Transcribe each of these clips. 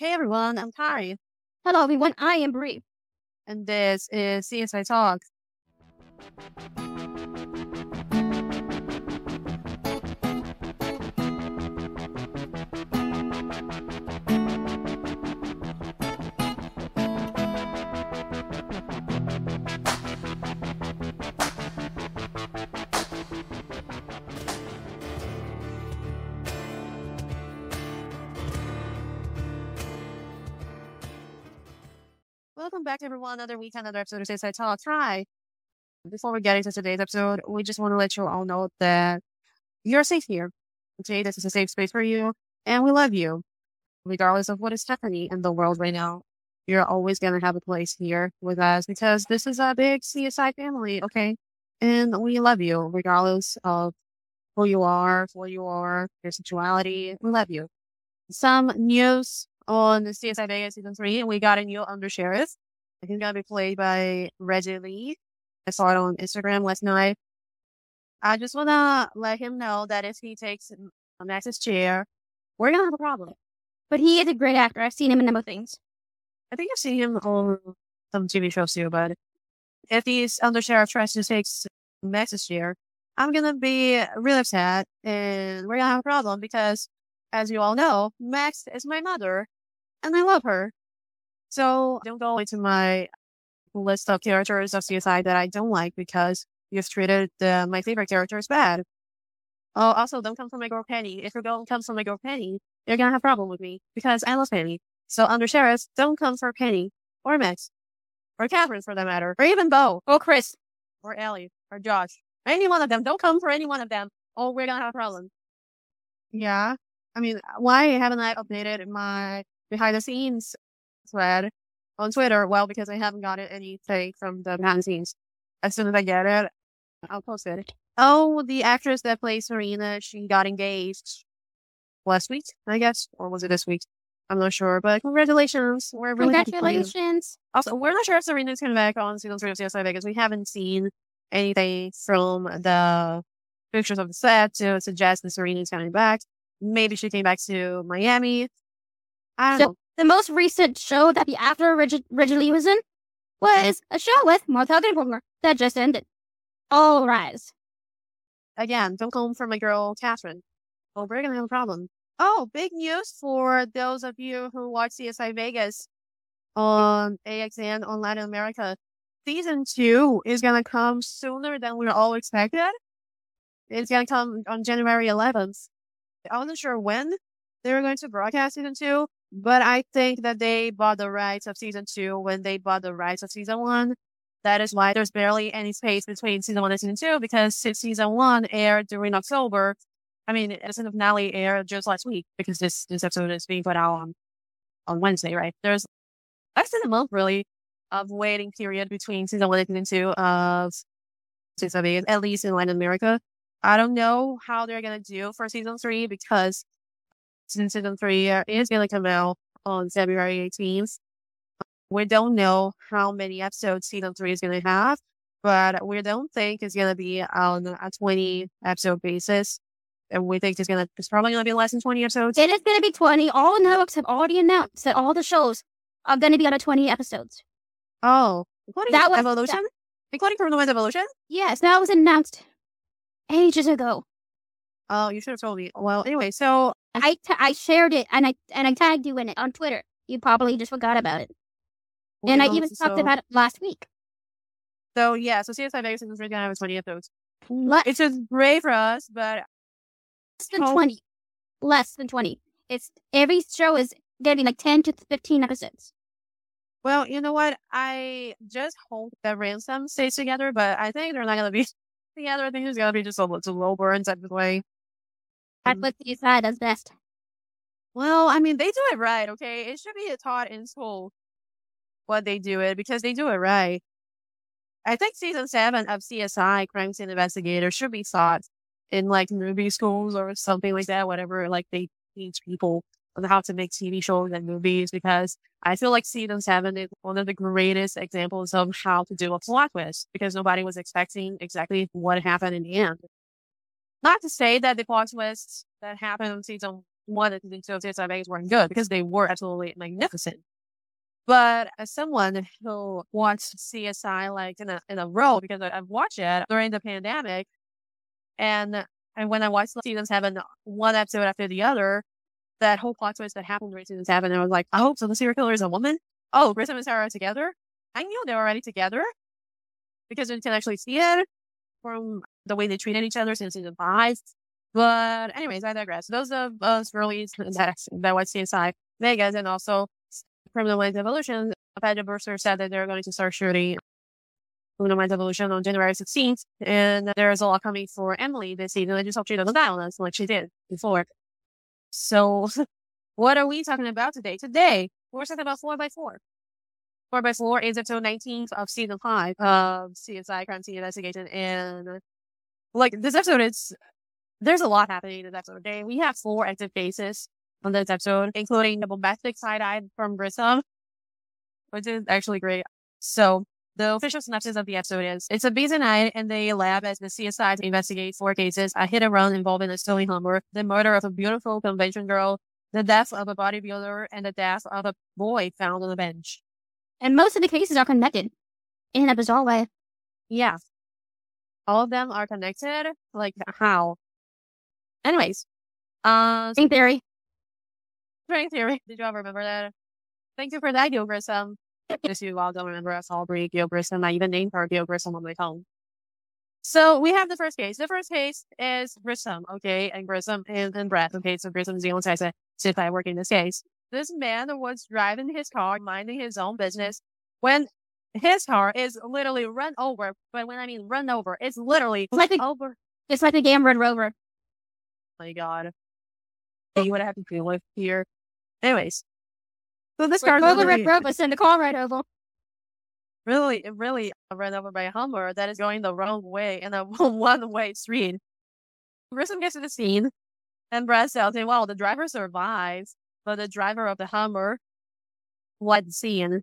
Hey everyone, I'm Kari, Hello, everyone. I am Bree. and this is CSI Talk. Welcome back everyone, another week, another episode of CSI Talk. Hi. Before we get into today's episode, we just want to let you all know that you're safe here. Okay, this is a safe space for you, and we love you. Regardless of what is happening in the world right now, you're always going to have a place here with us because this is a big CSI family, okay? And we love you regardless of who you are, where you are, your sexuality. We love you. Some news on the CSI Vegas season three, and we got a new undersheriff. He's gonna be played by Reggie Lee. I saw it on Instagram last night. I just wanna let him know that if he takes uh, Max's chair, we're gonna have a problem. But he is a great actor. I've seen him in a number of things. I think I've seen him on some TV shows too, but if he's undersheriff tries to take Max's chair, I'm gonna be really upset and we're gonna have a problem because as you all know, Max is my mother and I love her. So don't go into my list of characters of CSI that I don't like because you've treated uh, my favorite characters bad. Oh, also don't come for my girl Penny. If you're going to come for my girl Penny, you're gonna have a problem with me because I love Penny. So under sheriffs, don't come for Penny or Max or Catherine for that matter, or even Beau or Chris. or Ellie or Josh. Any one of them. Don't come for any one of them. Oh, we're gonna have a problem. Yeah. I mean, uh, why haven't I updated my behind the scenes thread on Twitter? Well, because I haven't gotten anything from the behind the scenes. As soon as I get it, I'll post it. Oh, the actress that plays Serena, she got engaged last week, I guess, or was it this week? I'm not sure, but congratulations. We're really. Congratulations. Also, we're not sure if Serena's coming back on season three of CSI Vegas. We haven't seen anything from the pictures of the set to suggest that Serena's coming back. Maybe she came back to Miami. I don't So- know. The most recent show that the actor Reggie was in was a show with Marg Helgenberger that just ended. All Rise. Again, don't come for my girl Catherine. Oh, we're gonna have a problem. Oh, big news for those of you who watch CSI Vegas on AXN on Latin America. Season two is gonna come sooner than we all expected. It's gonna come on January 11th. I wasn't sure when they were going to broadcast season two, but I think that they bought the rights of season two when they bought the rights of season one. That is why there's barely any space between season one and season two because season one aired during October, I mean, the season finale aired just last week because this, this episode is being put out on, on Wednesday, right? There's less than a month really of waiting period between season one and season two of season eight, at least in Latin America. I don't know how they're going to do for season three because since season three uh, is going to come out on February 18th, we don't know how many episodes season three is going to have, but we don't think it's going to be on a 20 episode basis. And we think it's going to, it's probably to be less than 20 episodes. It is going to be 20. All the networks have already announced that all the shows are going to be on a 20 episodes. Oh, including That was- Evolution? Including Criminal Minds Evolution? Yes, that was announced ages ago. Oh, you should have told me. Well, anyway, so I, I shared it and I and I tagged you in it on Twitter. You probably just forgot about it. And I well, even talked about it last week. So yeah, so CSI Vegas is gonna have 20 episodes. Less It's just great for us, but less than Oh. 20. Less than 20. It's every show is getting like 10 to 15 episodes. well, you know what? I just hope that Ransom stays together, but I think they're not gonna be together. I think it's gonna be just a, a low burn type of way. That's what CSI does best. Well, I mean, they do it right, okay? It should be taught in school what they do it because they do it right. I think season seven of CSI, Crime Scene Investigator, should be taught in like movie schools or something like that, whatever, like they teach people on how to make TV shows and movies because I feel like season seven is one of the greatest examples of how to do a plot twist because nobody was expecting exactly what happened in the end. Not to say that the plot twists that happened in season wanted to think so CSI Vegas weren't good because they were absolutely magnificent. But as someone who watched CSI like in a in a row because I, I've watched it during the pandemic, and and when I watched season seven one episode after the other, that whole plot twist that happened during season seven, I was like, oh, so the serial killer is a woman. Oh, Grissom and Sara are together. I knew they were already together because you can actually see it from the way they treated each other since season five. But anyways, I digress. Those of us really that that was CSI Vegas and also Criminal Minds Evolution. Paget Brewster said that they're going to start shooting Criminal Minds Evolution on January 16th, and there's a lot coming for Emily this season. I just hope she doesn't die on us like she did before. So, what are we talking about today? Today, we're talking about 4x4. 4x4 is episode 19 of season 5 of CSI Crime Scene Investigation. And, like, this episode is, there's a lot happening in this episode. Today. We have four active cases on this episode, including the bombastic side eye from Grissom, which is actually great. So, the official synopsis of the episode is it's a busy night in the lab as the CSI investigate four cases a hit and run involving a stolen Hummer, the murder of a beautiful convention girl, the death of a bodybuilder, and the death of a boy found on a bench. And most of the cases are connected in a bizarre way. Yeah. All of them are connected. Like, how? Anyways. Uh, String theory. string theory. Did you all remember that? Thank you for that, Gil Grissom. Just you all don't remember us all Aubrey Gil Grissom. I even named her Gil Grissom on my phone. So we have the first case. The first case is Grissom, okay, and Grissom and, and Brett. Okay, so Grissom is the only side if I work in this case. This man was driving his car, minding his own business, when his car is literally run over. But when I mean run over, it's literally Like the, over. it's like the game Red Rover. Oh my god. You would have to deal with here. Anyways. So this car really, Red Rover send the car right over. really, really uh, ran over by a Hummer that is going the wrong way in a one way street. Grissom gets to the scene and Brad tells him, well, the driver survives, but the driver of the Hummer was seen.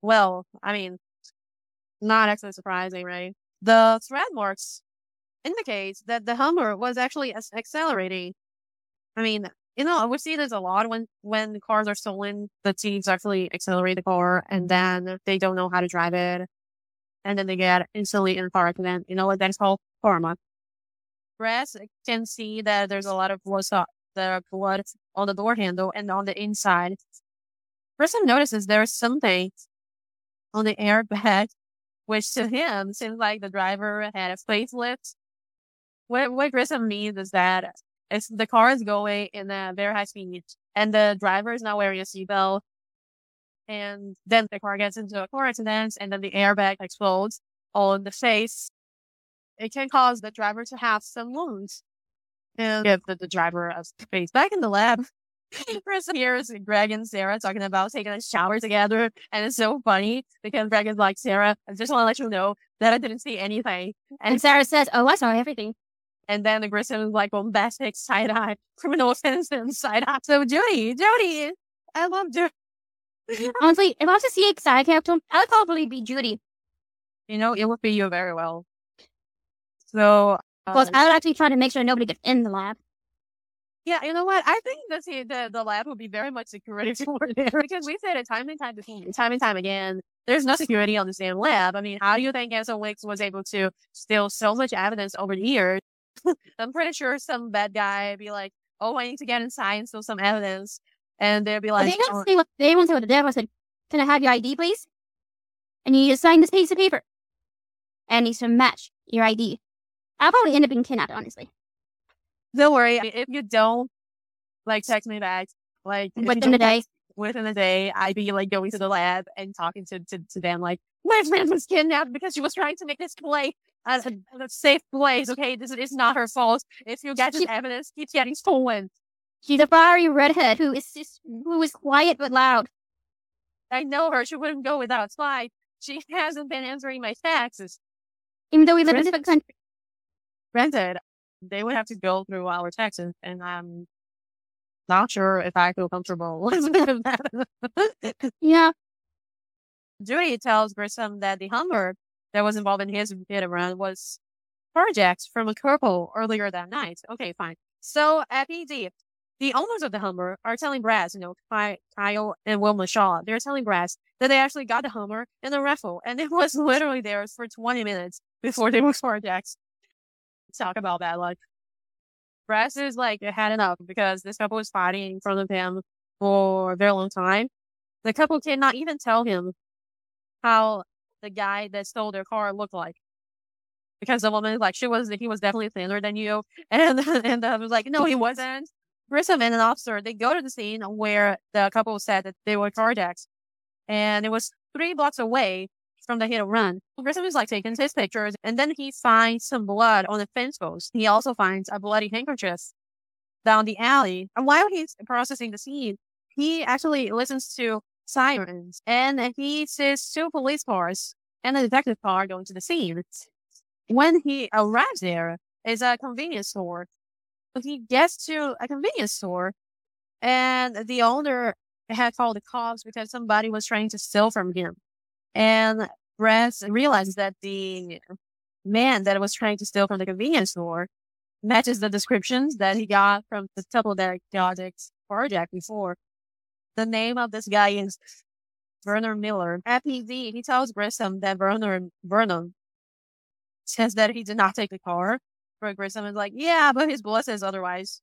Well, I mean, not actually surprising, right? The thread marks indicates that the Hummer was actually accelerating. I mean, you know, we see this a lot when when cars are stolen. The thieves actually accelerate the car, and then they don't know how to drive it, and then they get instantly in a car accident. You know what that is called? Karma. Press can see that there's a lot of blood, the blood on the door handle and on the inside. Person notices there's something on the airbag, which to him seems like the driver had a facelift. What what Grissom means is that it's the car is going in a very high speed, and the driver is not wearing a seatbelt, and then the car gets into a car accident, and then the airbag explodes on the face. It can cause the driver to have some wounds, and give the, the driver a space. Back in the lab, Grissom hears Greg and Sara talking about taking a shower together, and it's so funny because Greg is like, Sara, I just want to let you know that I didn't see anything. And And Sara says, Oh, I saw everything. And then the Grissom is like bombastic side eye, criminal offensive side eye. So Jody, Jody, I love Jody. Honestly, if I was to see a side character, I would probably be Judy. You know, it would be you very well. So, Because uh, I would actually try to make sure nobody gets in the lab. yeah, you know what? I think that the, the the lab would be very much security for there because we said it time and time again, time and time again. There's no security on the same lab. I mean, how do you think Anson Wix was able to steal so much evidence over the years? I'm pretty sure some bad guy be like, "Oh, I need to get inside and steal some evidence," and they'll be like, they "Oh, didn't say what they won't say what the devil said. Can I have your ID, please? And you need to sign this piece of paper. And it needs to match your ID. I'll probably end up being kidnapped, honestly. Don't worry. If you don't like text me back, like Within the day. within a day, I'd be like going to the lab and talking to to, to them like my friend was kidnapped because she was trying to make this play a, a, a safe place. Okay, this is not her fault. If you get this evidence, keeps getting stolen. She's a fiery redhead who is just, who is quiet but loud. I know her. She wouldn't go without slide. She hasn't been answering my taxes. Even though we live in a different country. Granted, they would have to go through our taxes, and I'm not sure if I feel comfortable with that. Yeah. Judy tells Grissom that the Hummer that was involved in his hit and run was carjacked from a couple earlier that night. Okay, fine. So at PD, the owners of the Hummer are telling Brass, you know, Kyle and Wilma Shaw, they're telling Brass that they actually got the Hummer in the raffle, and it was literally theirs for 20 minutes before they were carjacked. Talk about bad luck. Brass is like, had enough because this couple was fighting in front of him for a very long time. The couple cannot even tell him how the guy that stole their car looked like. Because the woman, is like, she was, he was definitely thinner than you. And, and I was like, no, he wasn't. Grissom and an officer, they go to the scene where the couple said that they were carjacked. And it was three blocks away from the hit and run. Grissom is like taking his pictures and then he finds some blood on the fence post. He also finds a bloody handkerchief down the alley. And while he's processing the scene, he actually listens to sirens and he sees two police cars and a detective car going to the scene. When he arrives there, is a convenience store he gets to a convenience store and the owner had called the cops because somebody was trying to steal from him. And Brass realizes that the man that was trying to steal from the convenience store matches the descriptions that he got from the couple that got carjacked before. The name of this guy is Werner Miller. At PD, he tells Grissom that Werner Vernon says that he did not take the car But Grissom is like, yeah, but his blood says otherwise.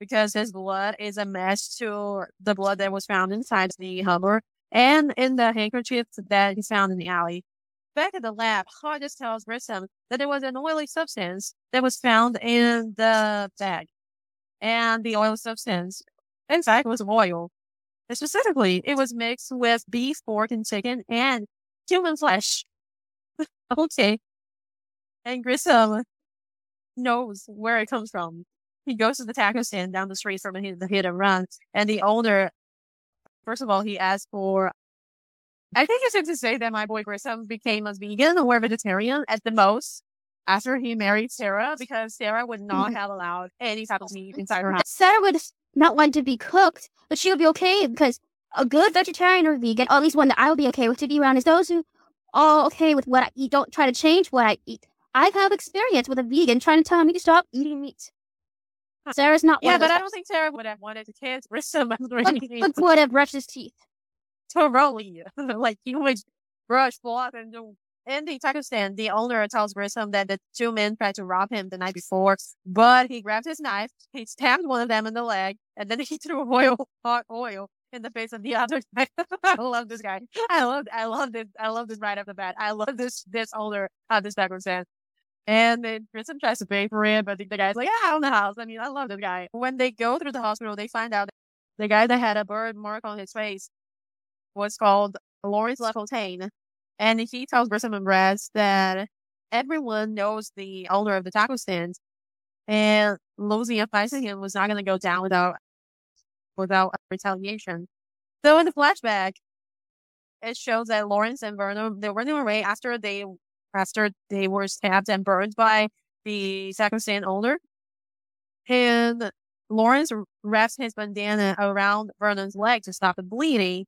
Because his blood is a match to the blood that was found inside the Hummer and in the handkerchief that he found in the alley. Back at the lab, Hodges tells Grissom that there was an oily substance that was found in the bag. And the oil substance, in fact, was oil. Specifically, it was mixed with beef, pork, and chicken and human flesh. okay. And Grissom knows where it comes from. He goes to the taco stand down the street from the hit and run, and the owner, first of all, he asked for. I think it's safe to say that my boy Grissom became a vegan or vegetarian at the most after he married Sara because Sara would not have allowed any type of meat inside her house. Sara would not want to be cooked, but she would be okay because a good vegetarian or vegan, or at least one that I would be okay with to be around, is those who are okay with what I eat, don't try to change what I eat. I have experience with a vegan trying to tell me to stop eating meat. Sara's not. Yeah, but I don't think Sara would have wanted to kids risk some but, but would have brushed his teeth. Totally. like he would brush, floss, and do. In the taco stand, the owner tells Grissom that the two men tried to rob him the night before, but he grabbed his knife, he stabbed one of them in the leg, and then he threw oil, hot oil, in the face of the other guy. I love this guy. I love, I love this. I love this right off the bat. I love this, this owner of this taco stand. And then Grissom tries to pay for it, but the, the guy's like, yeah, I own the house. I mean, I love this guy. When they go through the hospital, they find out the guy that had a bird mark on his face was called Lawrence LaFontaine. And he tells Grissom and Brass that everyone knows the owner of the taco stand. And losing and fighting him was not going to go down without, without retaliation. So in the flashback, it shows that Lawrence and Vernon, they were running away after they after they were stabbed and burned by the sacristan owner. And Lawrence wraps his bandana around Vernon's leg to stop the bleeding.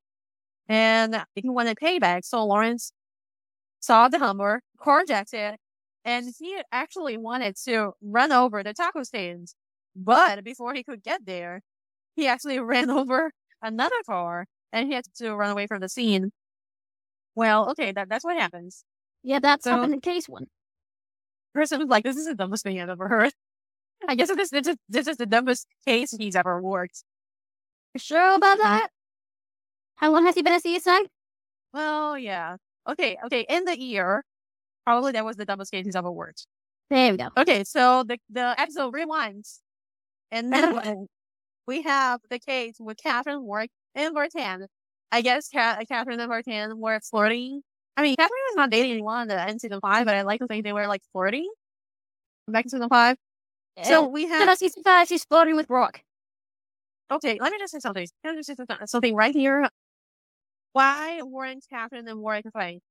And he wanted payback. So Lawrence saw the Hummer, carjacked it, and he actually wanted to run over the taco stands. But before he could get there, he actually ran over another car and he had to run away from the scene. Well, okay, that, that's what happens. Yeah, that's so, happened in case one. Person was like, this is the dumbest thing I've ever heard. I guess this, this, is, this is the dumbest case he's ever worked. You sure about mm-hmm. that? How long has he been a CSI? Well, yeah. Okay, okay. In the year, probably that was the dumbest case he's ever worked. There we go. Okay, so the, the episode rewinds. And then we have the case with Catherine Warrick and Vartann. I guess Catherine and Vartann were flirting I mean, Catherine was not dating anyone in season five, but I like to think they were like flirting back in season five. Yeah. So we have. In season five, she's flirting with Brock. Okay, let me just say something. Let me just say something right here. Why weren't Catherine and Warrick fight?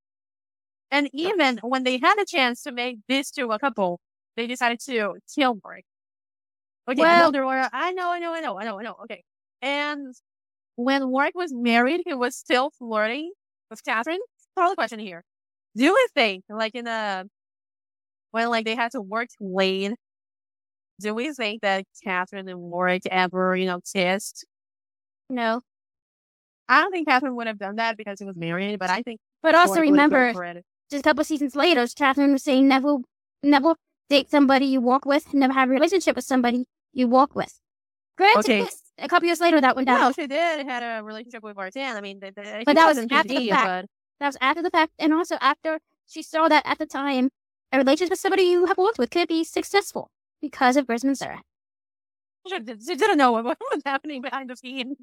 And even when they had a chance to make this to a couple, they decided to kill Warrick. Okay, well, were, I know, I know, I know, I know, I know. Okay. And when Warrick was married, he was still flirting with Catherine the question here. Do you think, like in a when like they had to work late Do we think that Catherine and Warrick ever, you know, kissed? No. I don't think Catherine would have done that because he was married, but I think But also Warrick would have gone remember, just a couple seasons later, Catherine was saying never, never date somebody you walk with, never have a relationship with somebody you walk with. Granted, Okay. a couple years later that went down. No, she did had a relationship with Martin. I mean, the, the, But that was after the fact. but That was after the fact, and also after she saw that at the time, a relationship with somebody you have worked with could be successful because of Brisbane Sara. she, she didn't know what, what was happening behind the scene.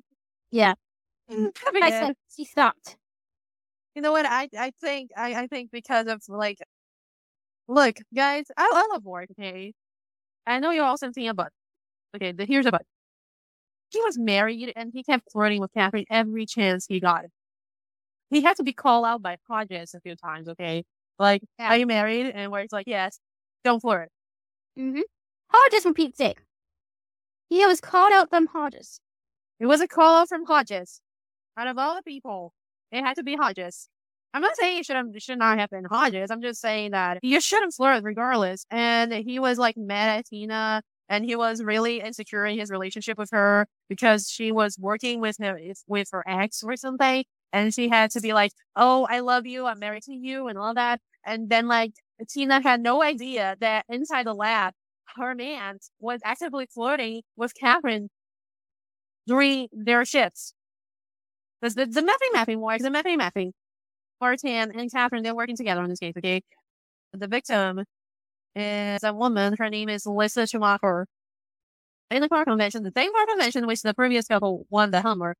Yeah. I mean, said she thought. you know what? I I think I, I think because of like, look, guys, I, I love Warrick. Okay, I know you're all thinking about. Okay, the, here's about. He was married and he kept flirting with Catherine every chance he got. He had to be called out by Hodges a few times. Okay, like, Yeah. are you married? And where it's like, yes, don't flirt. Mm-hmm. Hodges Pete's sake. He was called out from Hodges. It was a call out from Hodges. Out of all the people, it had to be Hodges. I'm not saying it should have, should not have been Hodges. I'm just saying that you shouldn't flirt regardless. And he was like mad at Tina and he was really insecure in his relationship with her because she was working with him, with her ex or something. And she had to be like, Oh, I love you. I'm married to you and all that. And then like Tina had no idea that inside the lab, her man was actively flirting with Catherine during their shifts. Because the, the mapping mapping works, the mapping mapping. Martin and Catherine, they're working together on this case, okay? The victim is a woman. Her name is Lisa Schumacher. In the car convention, the same car convention which the previous couple won the Hummer,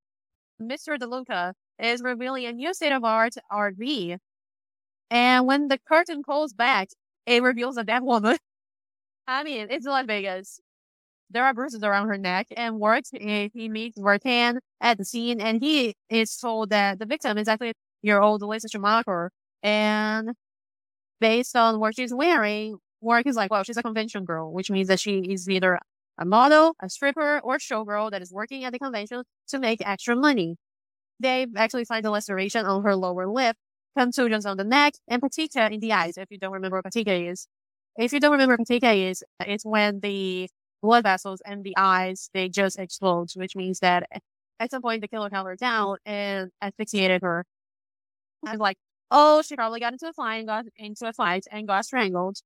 Mr. DeLuca is revealing a new state of art RV. And when the curtain pulls back, it reveals a dead woman. I mean, it's Las Vegas. There are bruises around her neck and works. He meets Vartann at the scene and he is told that the victim is actually your old Lisa Schumacher. And based on what she's wearing, Work is like, well, she's a convention girl, which means that she is either a model, a stripper, or showgirl that is working at the convention to make extra money. They actually find a laceration on her lower lip, contusions on the neck, and petechia in the eyes, if you don't remember what petechia is. If you don't remember what petechia is, it's when the blood vessels and the eyes, they just explode, which means that at some point the killer held her down and asphyxiated her. I was like, oh, she probably got into a fight and got into a fight and got strangled.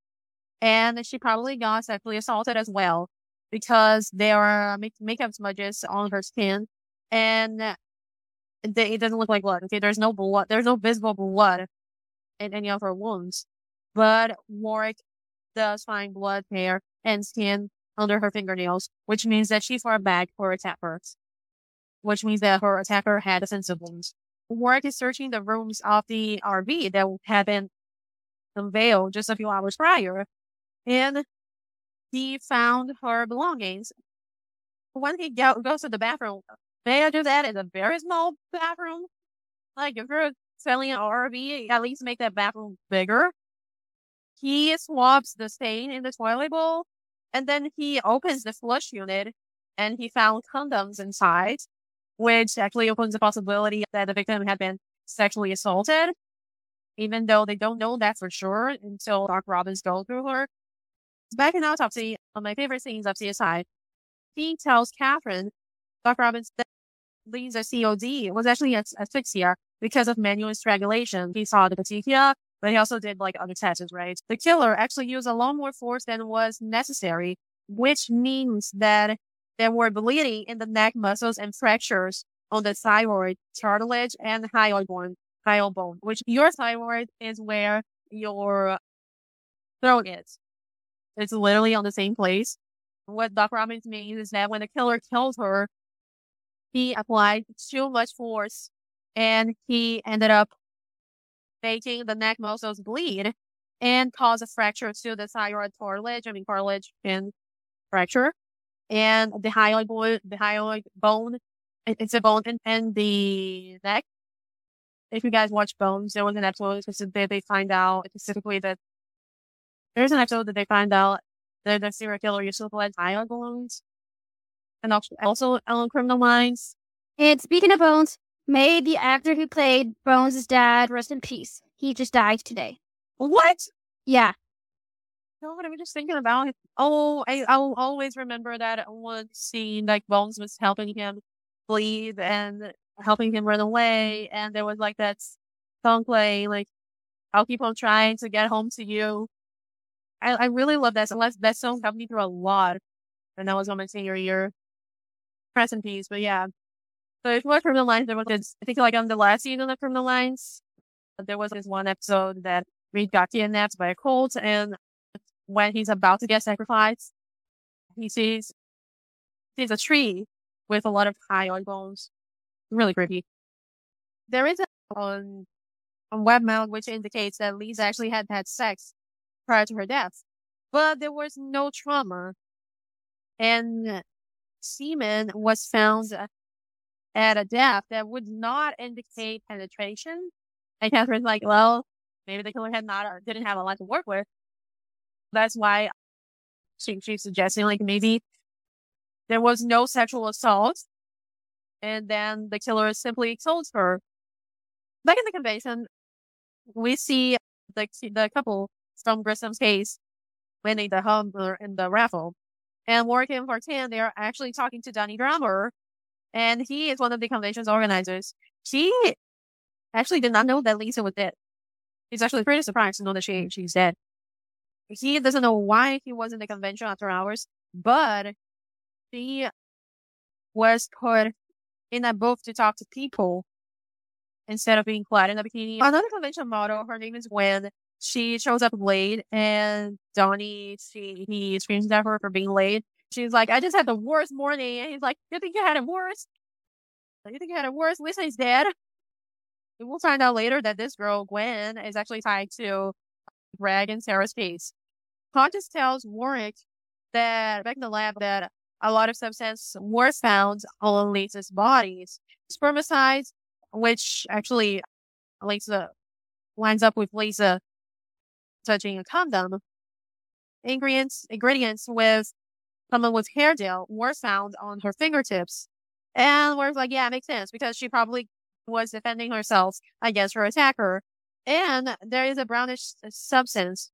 And she probably got sexually assaulted as well because there are make- makeup smudges on her skin and they, it doesn't look like blood. Okay, there's no blood, there's no visible blood in any of her wounds, but Warrick does find blood, hair, and skin under her fingernails, which means that she fought back her attacker, which means that her attacker had offensive wounds. Warrick is searching the rooms of the RV that had been unveiled just a few hours prior, and he found her belongings. When he go- goes to the bathroom, I do that in a very small bathroom? Like if you're selling an RV, at least make that bathroom bigger. He swaps the stain in the toilet bowl, and then he opens the flush unit, and he found condoms inside, which actually opens the possibility that the victim had been sexually assaulted, even though they don't know that for sure until Doc Robbins goes through her. Back in autopsy, one of my favorite scenes of CSI, he tells Catherine, Doc Robbins, that Lisa's COD was actually as- asphyxia because of manual strangulation. He saw the petechia, but he also did like other tests, right? The killer actually used a lot more force than was necessary, which means that there were bleeding in the neck muscles and fractures on the thyroid cartilage and hyoid bone, hyoid bone, which your thyroid is where your throat is. It's literally on the same place. What Doc Robbins means is that when the killer killed her, he applied too much force and he ended up making the neck muscles bleed and cause a fracture to the thyroid cartilage. I mean, cartilage and fracture. And the hyoid bone, the hyoid bone, it's a bone in, in the neck. If you guys watch Bones, there was an episode that they find out specifically that there's an episode that they find out that the serial killer used to collect hyoid bones and also, also on criminal minds. And speaking of Bones, may the actor who played Bones' dad rest in peace. He just died today. What? Yeah. No, what I'm just thinking about. Oh, I, I'll always remember that one scene, like Bones was helping him bleed and helping him run away. And there was like that song playing, like, I'll keep on trying to get home to you. I, I really love that song. That song helped me through a lot. And that was on my senior year. Rest in peace. But yeah. So you watch Criminal Minds, there was this, I think like on the last season of Criminal Minds, there was this one episode that Reid got kidnapped by a cult and when he's about to get sacrificed, he sees sees a tree with a lot of hyoid bones. Really creepy. There is a on on wet mount which indicates that Lisa actually had had sex prior to her death, but there was no trauma, and semen was found at a depth that would not indicate penetration. And Catherine's like, well, maybe the killer had not or didn't have a lot to work with. That's why she, she's suggesting like maybe there was no sexual assault and then the killer simply killed her. Back in the convention, we see the, the couple from Grissom's case winning the Hummer in the raffle. And working for 10, they're actually talking to Danny Drummer, and he is one of the convention's organizers. He actually did not know that Lisa was dead. He's actually pretty surprised to know that she she's dead. He doesn't know why he was in the convention after hours, but she was put in a booth to talk to people instead of being clad in a bikini. Another convention model, her name is Gwen. She shows up late and Donnie, she, he screams at her for being late. She's like, I just had the worst morning. And he's like, you think you had it worse? You think you had it worse? Lisa is dead. We will find out later that this girl, Gwen, is actually tied to Greg and Sara's case. Hodges tells Warrick that back in the lab that a lot of substances were found on Lisa's bodies. Spermicides, which actually Lisa winds up with Lisa touching a condom. Ingredients ingredients with someone with hair gel were found on her fingertips. And we're like, yeah, it makes sense because she probably was defending herself against her attacker. And there is a brownish uh, substance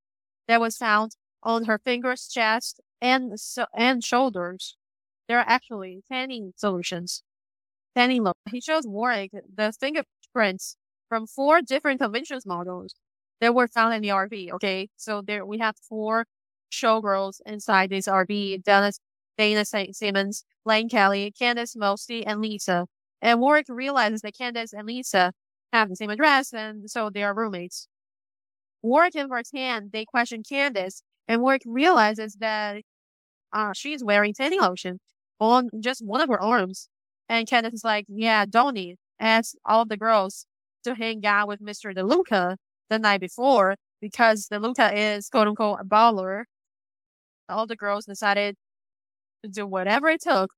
that was found on her fingers, chest, and so, and shoulders. There are actually tanning solutions. Tanning look. He shows Warrick the fingerprints from four different conventions models that were found in the RV. Okay, so there we have four showgirls inside this RV: Dennis, Dana, Dana Simmons, Lane Kelly, Candace Mosty, and Lisa. And Warrick realizes that Candace and Lisa have the same address, and so they are roommates. Warrick and Vartann, they question Candace, and Warrick realizes that uh, she's wearing tanning lotion on just one of her arms. And Candace is like, yeah, Donnie asked all of the girls to hang out with Mr. DeLuca the night before because DeLuca is quote unquote a baller. All the girls decided to do whatever it took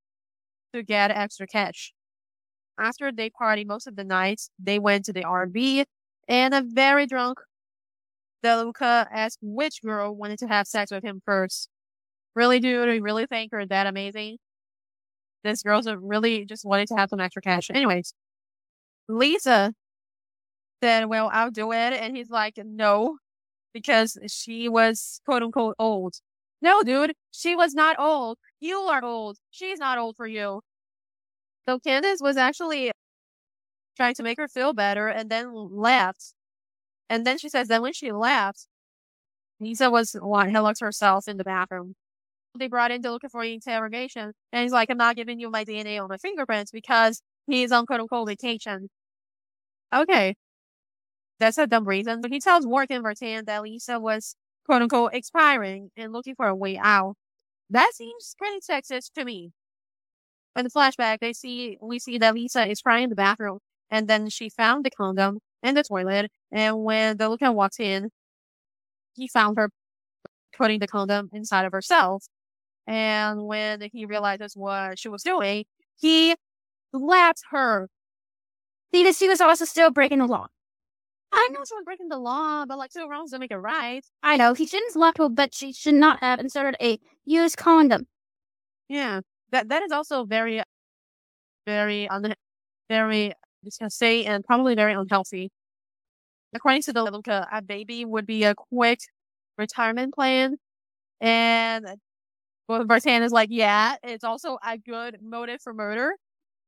to get extra cash. After they party most of the nights, they went to the RV and a very drunk DeLuca asked which girl wanted to have sex with him first. Really, dude, we really think her that amazing. This girl's really just wanted to have some extra cash. Anyways, Lisa said, Well, I'll do it. And he's like, No, because she was quote unquote old. No, dude, she was not old. You are old. She's not old for you. So Candace was actually trying to make her feel better and then left. And then she says that when she left, Lisa was what looks herself in the bathroom. They brought in to look for interrogation, and he's like, I'm not giving you my DNA or my fingerprints because he's on quote unquote vacation. Okay. That's a dumb reason. But he tells Warrick and that Lisa was quote unquote expiring and looking for a way out. That seems pretty sexist to me. In the flashback, they see we see that Lisa is crying in the bathroom, and then she found the condom in the toilet. And when the lieutenant walks in, he found her putting the condom inside of herself. And when he realizes what she was doing, he slapped her. See, she was also still breaking the law. I know was breaking the law, but like two wrongs don't make it right. I know he shouldn't have left her, but she should not have inserted a used condom. Yeah, that that is also very, very un, very disgusting and probably very unhealthy. According to DeLuca, a baby would be a quick retirement plan And uh, well, Vartann is like, yeah, it's also a good motive for murder.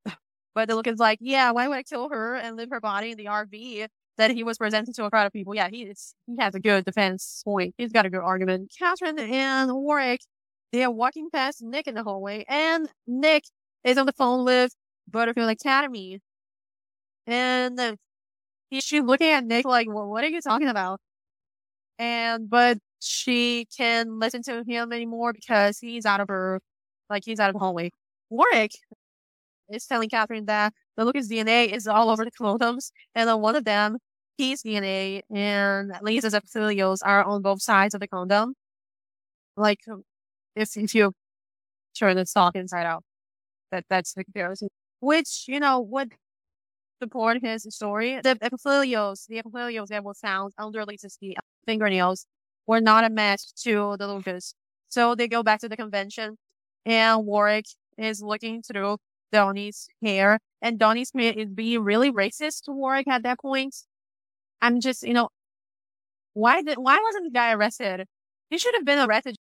But the look is like, yeah, why would I kill her and leave her body in the RV that he was presenting to a crowd of people? Yeah, he is, he has a good defense point. He's got a good argument. Catherine and Warrick, they are walking past Nick in the hallway, and Nick is on the phone with Butterfield Academy. And he, she's looking at Nick like, well, what are you talking about? And, but she can listen to him anymore because he's out of her, like he's out of the hallway. Warrick is telling Catherine that the Lucas DNA is all over the condoms, and on one of them, his DNA and Lisa's epithelials are on both sides of the condom. Like, um, if if you turn the sock inside out, that that's the comparison. Which you know would support his story. The epithelials, the epithelials that were found under Lisa's fingernails were not a match to the Lucas. So they go back to the convention and Warrick is looking through Donnie's hair and Donnie's is being really racist to Warrick at that point. I'm just, you know, why did, why wasn't the guy arrested? He should have been arrested.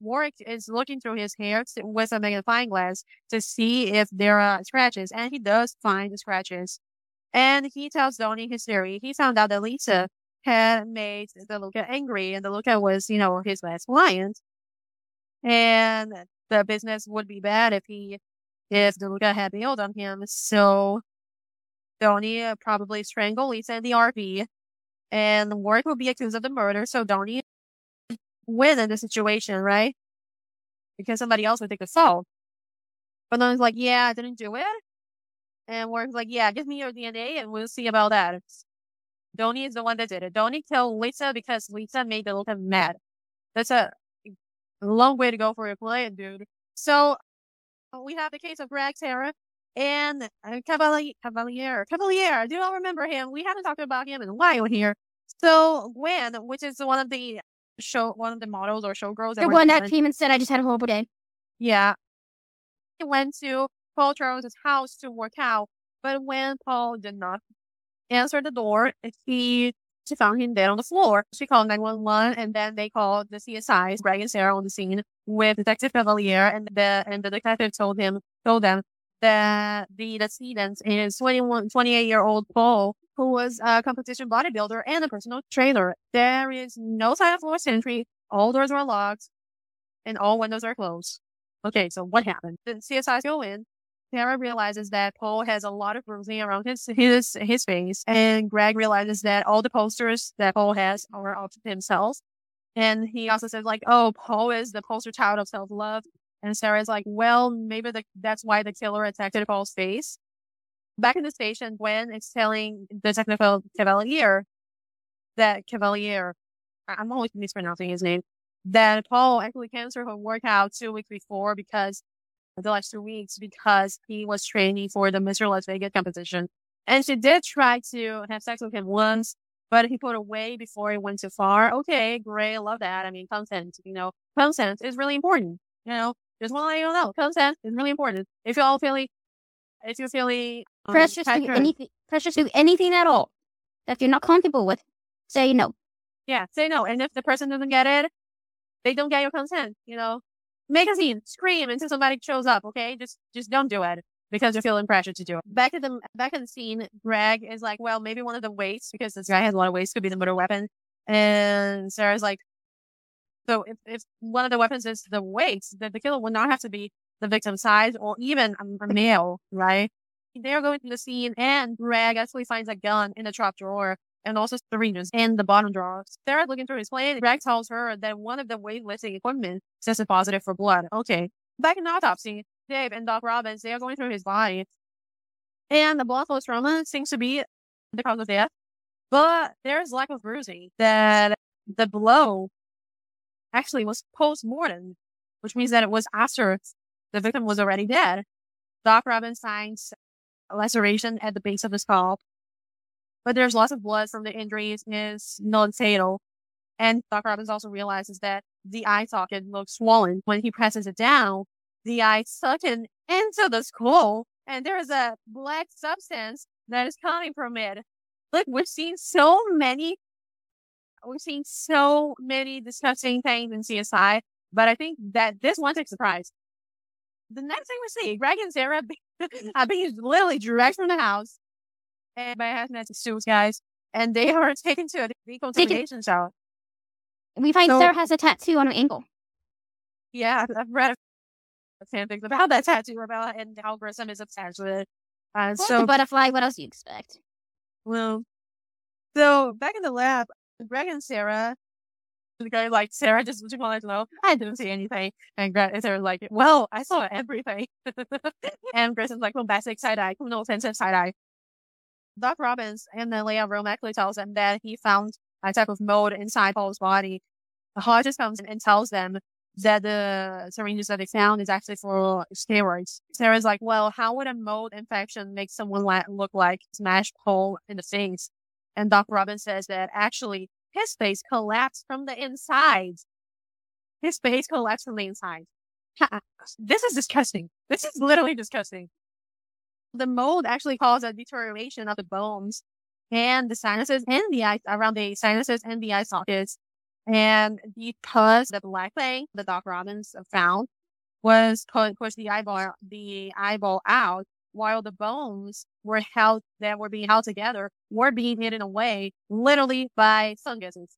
Warrick is looking through his hair with a magnifying glass to see if there are scratches and he does find the scratches. And he tells Donnie his theory. He found out that Lisa had made DeLuca angry, and DeLuca was, you know, his last client. And the business would be bad if he, if DeLuca had bailed on him. So Donnie uh, probably strangled Lisa in the RV, and Warrick would be accused of the murder. So Donnie win in the situation, right? Because somebody else would take the fall. But then it's like, yeah, I didn't do it. And Warrick's like, yeah, give me your DNA and we'll see about that. Donnie is the one that did it. Donnie killed Lisa because Lisa made DeLuca mad. That's a long way to go for a client, dude. So we have the case of Greg Sara and uh, Cavalier, Cavalier, Cavalier. Do you remember him? We haven't talked about him in a while here. So Gwen, which is one of the show, one of the models or showgirls. The one that came and said, "I just had a horrible day." Yeah, he went to Paul Charles's house to work out, but when Paul did not answer the door. He she found him dead on the floor. She called 911 and then they called the CSI, Greg and Sara on the scene with Detective Cavalier and the and the detective told him told them that the decedent is 21, 28 year old Paul, who was a competition bodybuilder and a personal trainer. There is no sign of forced entry. All doors were locked and all windows are closed. Okay, so what happened? The CSI go in Sara realizes that Paul has a lot of bruising around his his his face, and Greg realizes that all the posters that Paul has are of himself. And he also says like, "Oh, Paul is the poster child of self love." And Sara's like, "Well, maybe the, that's why the killer attacked Paul's face." Back in the station, Gwen is telling the technical Cavalier that Cavalier, I'm always mispronouncing his name, that Paul actually canceled her workout two weeks before because the last two weeks because he was training for the Mr. Las Vegas competition. And she did try to have sex with him once, but he put away before it went too far. Okay, great. Love that. I mean, consent, you know, consent is really important. You know, just want to let you know, consent is really important. If you're all feeling, if you're feeling um, precious to anything, precious to anything at all that you're not comfortable with, say no. Yeah, say no. And if the person doesn't get it, they don't get your consent, you know, make a scene, scream until somebody shows up. Okay, just just don't do it because you're feeling pressure to do it. Back at the back at the scene, Greg is like, well, maybe one of the weights because this guy has a lot of weights could be the murder weapon, and Sara's like, so if if one of the weapons is the weights, then the killer will not have to be the victim's size or even a male, right? They're going to the scene, and Greg actually finds a gun in the trap drawer and also syringes in the bottom drawer. Sara's looking through his plate. Greg tells her that one of the weightlifting equipment tested positive for blood. Okay. Back in autopsy, Dave and Doc Robbins, they are going through his body. And the blood flow trauma seems to be the cause of death. But there's lack of bruising that the blow actually was post-mortem, which means that it was after the victim was already dead. Doc Robbins finds a laceration at the base of the skull but there's lots of blood from the injuries is non-fatal. And Doc Robbins also realizes that the eye socket looks swollen. When he presses it down, the eye sucking into the skull, and there is a black substance that is coming from it. Look, we've seen so many we've seen so many disgusting things in CSI, but I think that this one takes surprise. The next thing we see, Greg and Sara are being literally dragged from the house and by hazmat suits, guys, and they are taken to a decontamination cell. We find So- Sara has a tattoo on her ankle. Yeah, I've- I've read a fanfic about that tattoo about and how Grissom is obsessed with it. Uh, So so butterfly. What else do you expect? Well, so back in the lab, Greg and Sara, guy like Sara just just wanted to know I didn't see anything, and Greg and Sara like, well, I saw everything, and Grissom's like, well, basic side eye, no offensive side eye. Doc Robbins and then Leah Rome tells them that he found a type of mold inside Paul's body. Hodges comes in and tells them that the syringes that they found is actually for steroids. Sara's like, well, how would a mold infection make someone la- look like smashed Paul in the face? And Doc Robbins says that actually his face collapsed from the inside. His face collapsed from the inside. this is disgusting. This is literally disgusting. The mold actually caused a deterioration of the bones and the sinuses and the eye around the sinuses and the eye sockets. And because the black thing that Doc Robbins found was pu- pushed the eyeball the eyeball out while the bones were held that were being held together were being hidden away literally by funguses.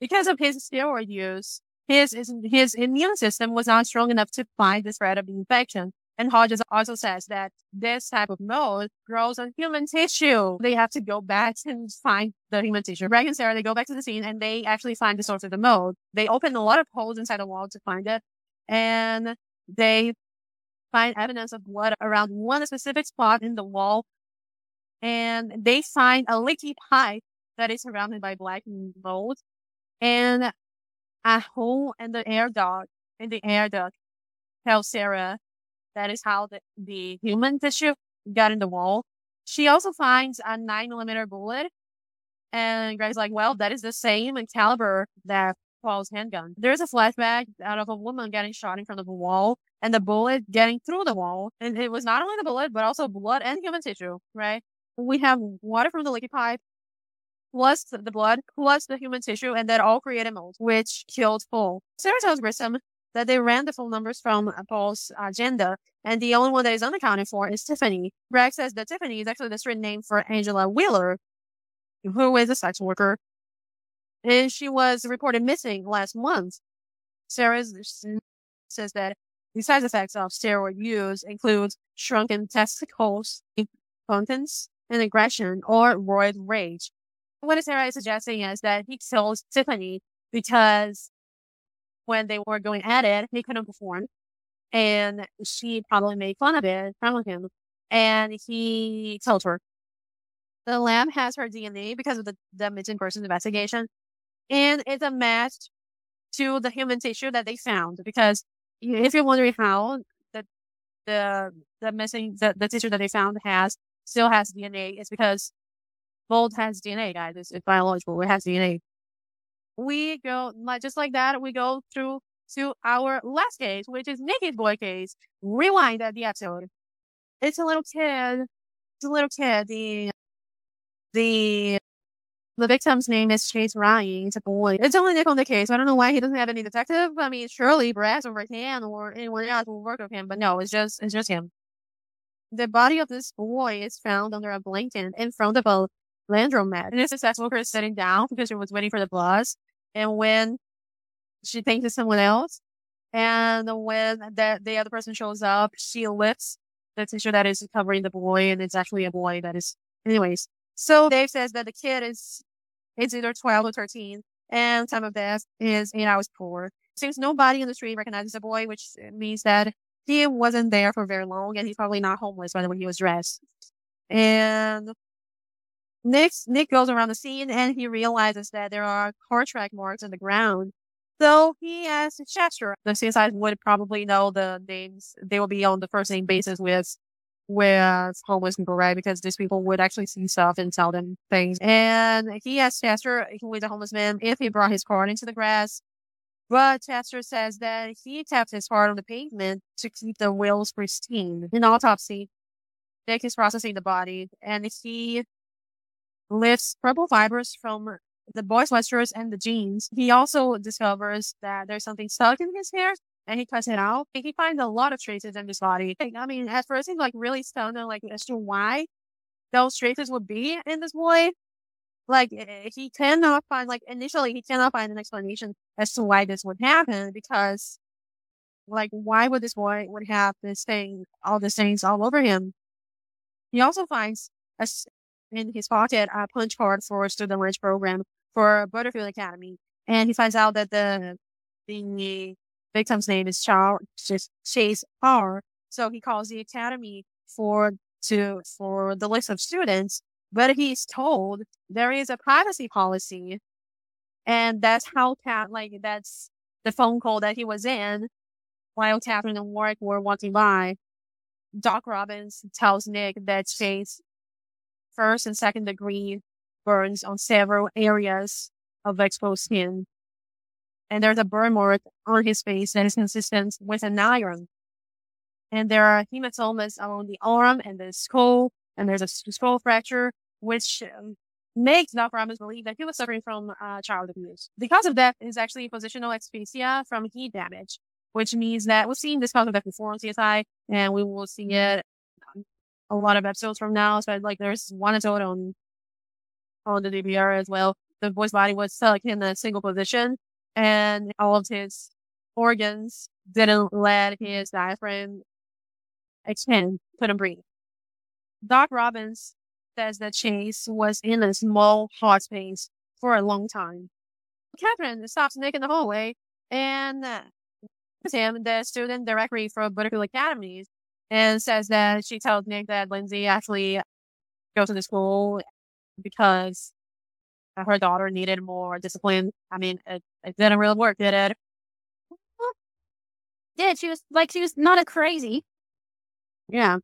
Because of his steroid use, his his, his immune system was not strong enough to fight the spread of the infection. And Hodges also says that this type of mold grows on human tissue. They have to go back and find the human tissue. Greg and Sara, they go back to the scene and they actually find the source of the mold. They open a lot of holes inside the wall to find it. And they find evidence of blood around one specific spot in the wall. And they find a leaky pipe that is surrounded by black mold and a hole in the air duct, in the air duct tells Sara that is how the, the human tissue got in the wall. She also finds a nine millimeter bullet. And Greg's like, well, that is the same caliber that Paul's handgun. There's a flashback out of a woman getting shot in front of a wall and the bullet getting through the wall. And it was not only the bullet, but also blood and human tissue, right? We have water from the leaky pipe, plus the blood, plus the human tissue, and that all created mold, which killed Paul. Sara tells Grissom that they ran the full numbers from uh, Paul's agenda, and the only one that is unaccounted for is Tiffany. Greg says that Tiffany is actually the street name for Angela Wheeler, who is a sex worker, and she was reported missing last month. Sara says that the side effects of steroid use include shrunken testicles, impotence, and aggression, or roid rage. What Sara is suggesting is that he kills Tiffany because when they were going at it, he couldn't perform. And she probably made fun of it, of him. And he killed her. The lab has her DNA because of the, the missing person investigation. And it's a match to the human tissue that they found. Because if you're wondering how the the the missing the, the tissue that they found has still has DNA, it's because mold has DNA, guys. It's, it's biological. It has DNA we go like just like that. We go through to our last case, which is Naked Boy case. Rewind at the episode. It's a little kid. It's a little kid. The the the victim's name is Chase Ryan. It's a boy. It's only Nick on the case. I don't know why he doesn't have any detective. I mean, surely Brass or Vartann or anyone else will work with him, but no, it's just it's just him. The body of this boy is found under a blanket in front of a landromat. And this sex worker is sitting down because she was waiting for the bus. And when she thinks it's someone else, and when the, the other person shows up, she lifts the tissue that is covering the boy, and it's actually a boy that is. Anyways, so Dave says that the kid is it's either 12 or 13, and time of death is eight hours poor. Since nobody in the street recognizes the boy, which means that he wasn't there for very long, and he's probably not homeless by the way he was dressed. And Nick Nick goes around the scene and he realizes that there are car track marks on the ground. So he asks Chester. The CSI would probably know the names. They will be on the first name basis with with homeless people, right? Because these people would actually see stuff and tell them things. And he asks Chester, is a homeless man, if he brought his car into the grass. But Chester says that he tapped his car on the pavement to keep the wheels pristine. In autopsy, Nick is processing the body and he lifts purple fibers from the boys' sweatshirts and the jeans. He also discovers that there's something stuck in his hair and he cuts it out. He finds a lot of traces in his body. I mean, at first he's like really stunned like as to why those traces would be in this boy. Like eh, he cannot find like initially he cannot find an explanation as to why this would happen because like why would this boy would have this thing all the things all over him. He also finds a, in his pocket a punch card for a student lunch program for Butterfield Academy, and he finds out that the the victim's name is Chase Parr. So he calls the academy for to for the list of students, but he's told there is a privacy policy, and that's how Cat like that's the phone call that he was in while Catherine and Warrick were walking by. Doc Robbins tells Nick that Chase first and second degree burns on several areas of exposed skin and there's a burn mark on his face that is consistent with an iron. And there are hematomas along the arm and the skull, and there's a skull fracture, which um, makes Doc Robbins believe that he was suffering from uh, child abuse. The cause of death is actually positional asphyxia from heat damage, which means that we've seen this cause of death before on CSI, and we will see it a lot of episodes from now. So like there's one episode on on the DVR as well. The boy's body was stuck in a single position and all of his organs didn't let his diaphragm expand, couldn't breathe. Doc Robbins says that Chase was in a small hot space for a long time. Catherine stops Nick in the hallway and uh, him, the student directory for Butterfield Academy, and says that she tells Nick that Lindsey actually goes to the school because her daughter needed more discipline. I mean, it, it didn't really work, did it? Did she was like she was not a crazy. Yeah.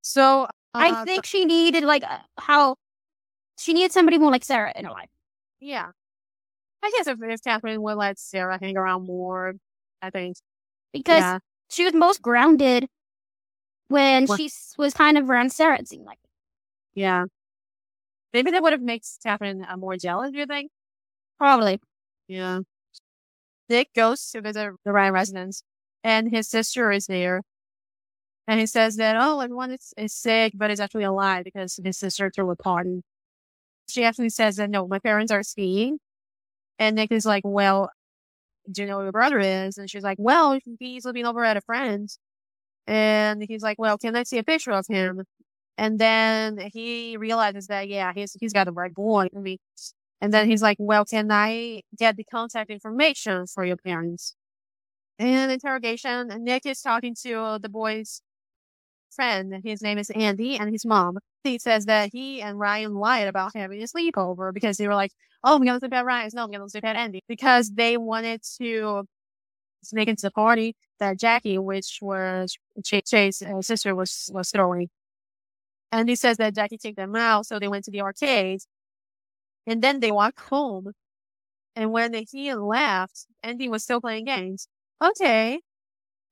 So uh, I think th- she needed like uh, how she needed somebody more like Sara in her life. Yeah. I guess if, if Catherine would let Sara hang around more, I think because yeah. she was most grounded when well, she was kind of around Sara. It seemed like. Yeah. Maybe that would have made Catherine uh, more jealous, do you think? Probably. Yeah. Nick goes to visit the Ryan residence and his sister is there. And he says that, oh, everyone is, is sick, but it's actually a lie because his sister threw a party. She actually says that, no, my parents are skiing. And Nick is like, well, do you know where your brother is? And she's like, well, he's living over at a friend's. And he's like, well, can I see a picture of him? And then he realizes that, yeah, he's, he's got the right boy. I mean, and then he's like, well, can I get the contact information for your parents? In interrogation, Nick is talking to the boy's friend. His name is Andy and his mom. He says that he and Ryan lied about having a sleepover because they were like, oh, we're going to sleep at Ryan's. No, we're going to sleep at Andy because they wanted to sneak into the party that Jackie, which was Chase's uh, sister was, was throwing. And he says that Jackie took them out, so they went to the arcade. And then they walked home. And when he left, Andy was still playing games. Okay.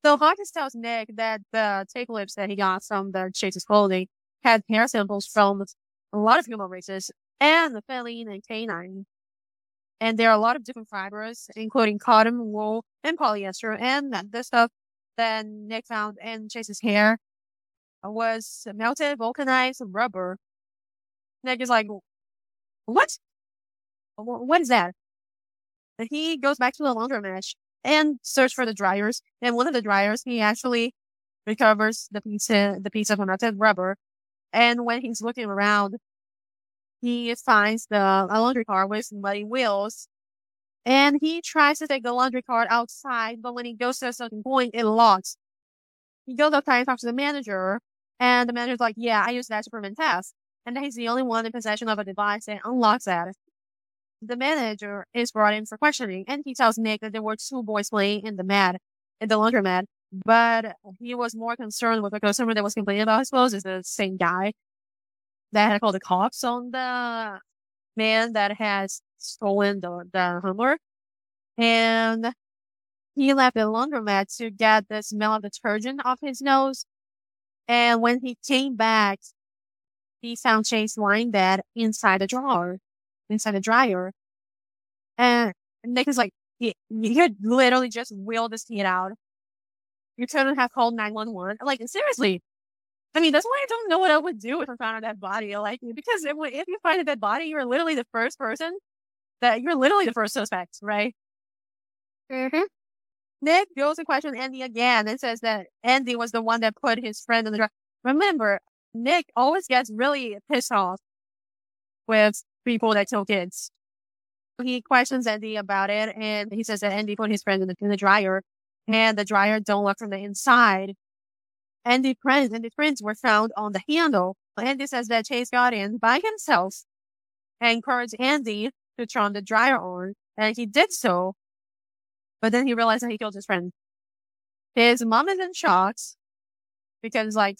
So Hawkins tells Nick that the tape lips that he got from the Chase's clothing had hair samples from a lot of human races and the feline and canine. And there are a lot of different fibers, including cotton, wool, and polyester, and that the stuff that Nick found in Chase's hair was melted vulcanized rubber. Nick is like, what? What is that? And he goes back to the laundromat and search for the dryers. And one of the dryers, he actually recovers the piece, the piece of melted rubber. And when he's looking around, he finds the a laundry car with muddy wheels. And he tries to take the laundry cart outside, but when he goes to a certain point, it locks. He goes outside and talks to the manager, and the manager's like, yeah, I use that to prevent. And he's the only one in possession of a device that unlocks that. The manager is brought in for questioning, and he tells Nick that there were two boys playing in the mat, in the laundromat, but he was more concerned with the customer that was complaining about his clothes is the same guy that had called the cops on the man that has stolen the, the Hummer. And he left the laundromat to get the smell of detergent off his nose and when he came back, he found Chase lying dead inside a drawer. inside the dryer. And Nick is like, you, you could literally just wheel this kid out. You couldn't have called 911. Like, seriously. I mean, that's why I don't know what I would do if I found a dead body. Like, because if, if you find a dead body, you're literally the first person that you're literally the first suspect, right? Mm-hmm. Nick goes and questions Andy again and says that Andy was the one that put his friend in the dryer. Remember, Nick always gets really pissed off with people that kill kids. He questions Andy about it and he says that Andy put his friend in the, in the dryer and the dryer don't work from the inside. Andy prints and the prints were found on the handle. Andy says that Chase got in by himself and encouraged Andy to turn the dryer on and he did so. But then he realized that he killed his friend. His mom is in shock because like,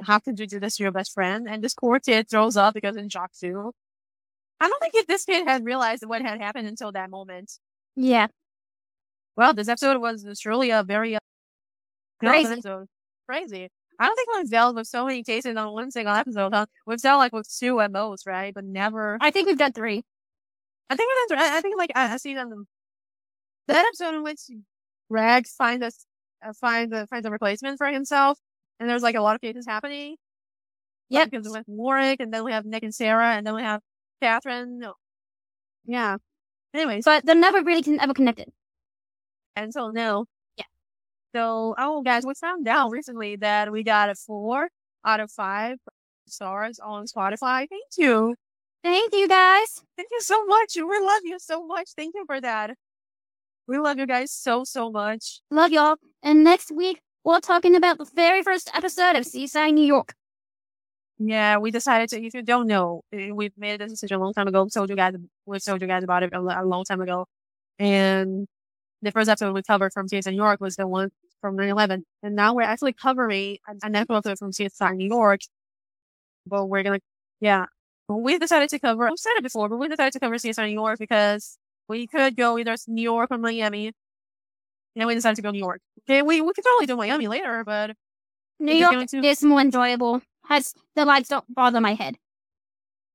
how could you do this to your best friend? And this poor kid throws up because in shock too. I don't think if this kid had realized what had happened until that moment. Yeah. Well, this episode was truly a very uh, Crazy. episode. Crazy. I don't think we've dealt with so many cases on one single episode. Huh? We've dealt like with two at most, right? But never. I think we've done three. I think we've done. I I think like I, I see them. That episode in which Greg finds us uh, finds a finds a replacement for himself, and there's like a lot of cases happening. Yep. Because we have Warrick, and then we have Nick and Sara, and then we have Catherine. No. Yeah. Anyways, But they're never really con- ever connected. until now. Yeah. So, oh, guys, we found out recently that we got a four out of five stars on Spotify. Thank you. Thank you guys. Thank you so much. We love you so much. Thank you for that. We love you guys so, so much. Love y'all. And next week, we're talking about the very first episode of CSI, New York. Yeah, we decided to, if you don't know, eh, we've made this decision a long time ago. We told you guys, we told you guys about it a, a long time ago. And the first episode we covered from CSI New York was the one from 9-11. And now we're actually covering an episode from CSI New York. But we're gonna, yeah. We decided to cover, I've said it before, but we decided to cover CSI New York because we could go either to New York or Miami. And we decided to go to New York. Okay, we, we could totally do Miami later, but New York to- is more enjoyable. Has the lights don't bother my head.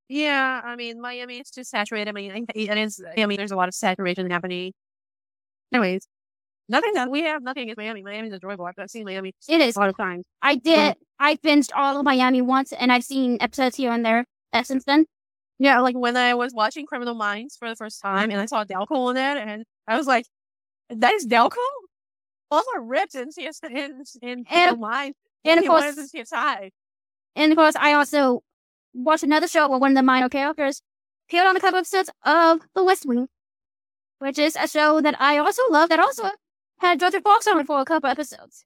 Yeah, I mean, Miami is too saturated. I mean, it is. I mean, there's a lot of saturation happening. Anyways, nothing that we have nothing against Miami. Miami's enjoyable. I've seen Miami It is. a lot of times. I did. I binged all of Miami once, and I've seen episodes here and there since then. Yeah, like when I was watching Criminal Minds for the first time, and I saw Delko in it, and I was like, "That is Delko." All are ripped in CS in in Criminal Minds. And of course, CSI. and of course, I also watched another show where one of the minor characters appeared on a couple episodes of The West Wing, which is a show that I also love. That also had Jorja Fox on it for a couple episodes.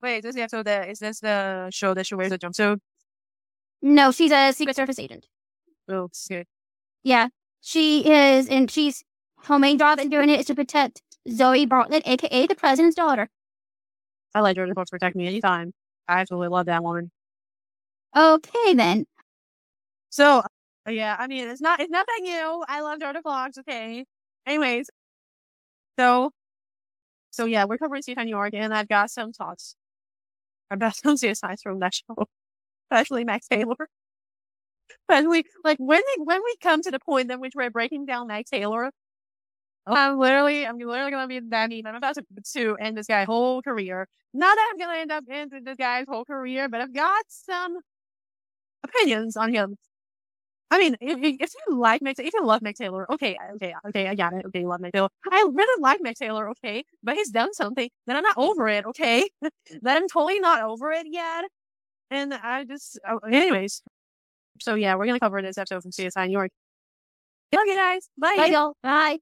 Wait, is this the episode that is this the show that she wears a jumpsuit? No, she's a Secret Service agent. Oh, okay. Yeah, she is, and she's her main job in doing it is to protect Zoe Bartlett, aka the president's daughter. I let Jorja Fox protect me anytime. I absolutely love that woman. Okay, then. So uh, yeah, I mean it's not it's nothing new. I love Jorja Fox, okay. Anyways. So so yeah, we're covering CSI New York and I've got some thoughts about some CSIs from that show. Especially Mac Taylor. Especially like when we when we come to the point in which we're breaking down Mac Taylor, oh. I'm literally I'm literally gonna be that mean. I'm about to to end this guy's whole career. Not that I'm gonna end up ending this guy's whole career, but I've got some opinions on him. I mean, if, if you like Mick, if you love Mick Taylor, okay, okay, okay, I got it. Okay, you love Mick Taylor. I really like Mick Taylor, okay, but he's done something that I'm not over it, okay, that I'm totally not over it yet. And I just, oh, anyways. So yeah, we're gonna cover this episode from CSI New York. Okay, you guys. Bye. Bye y'all. Bye.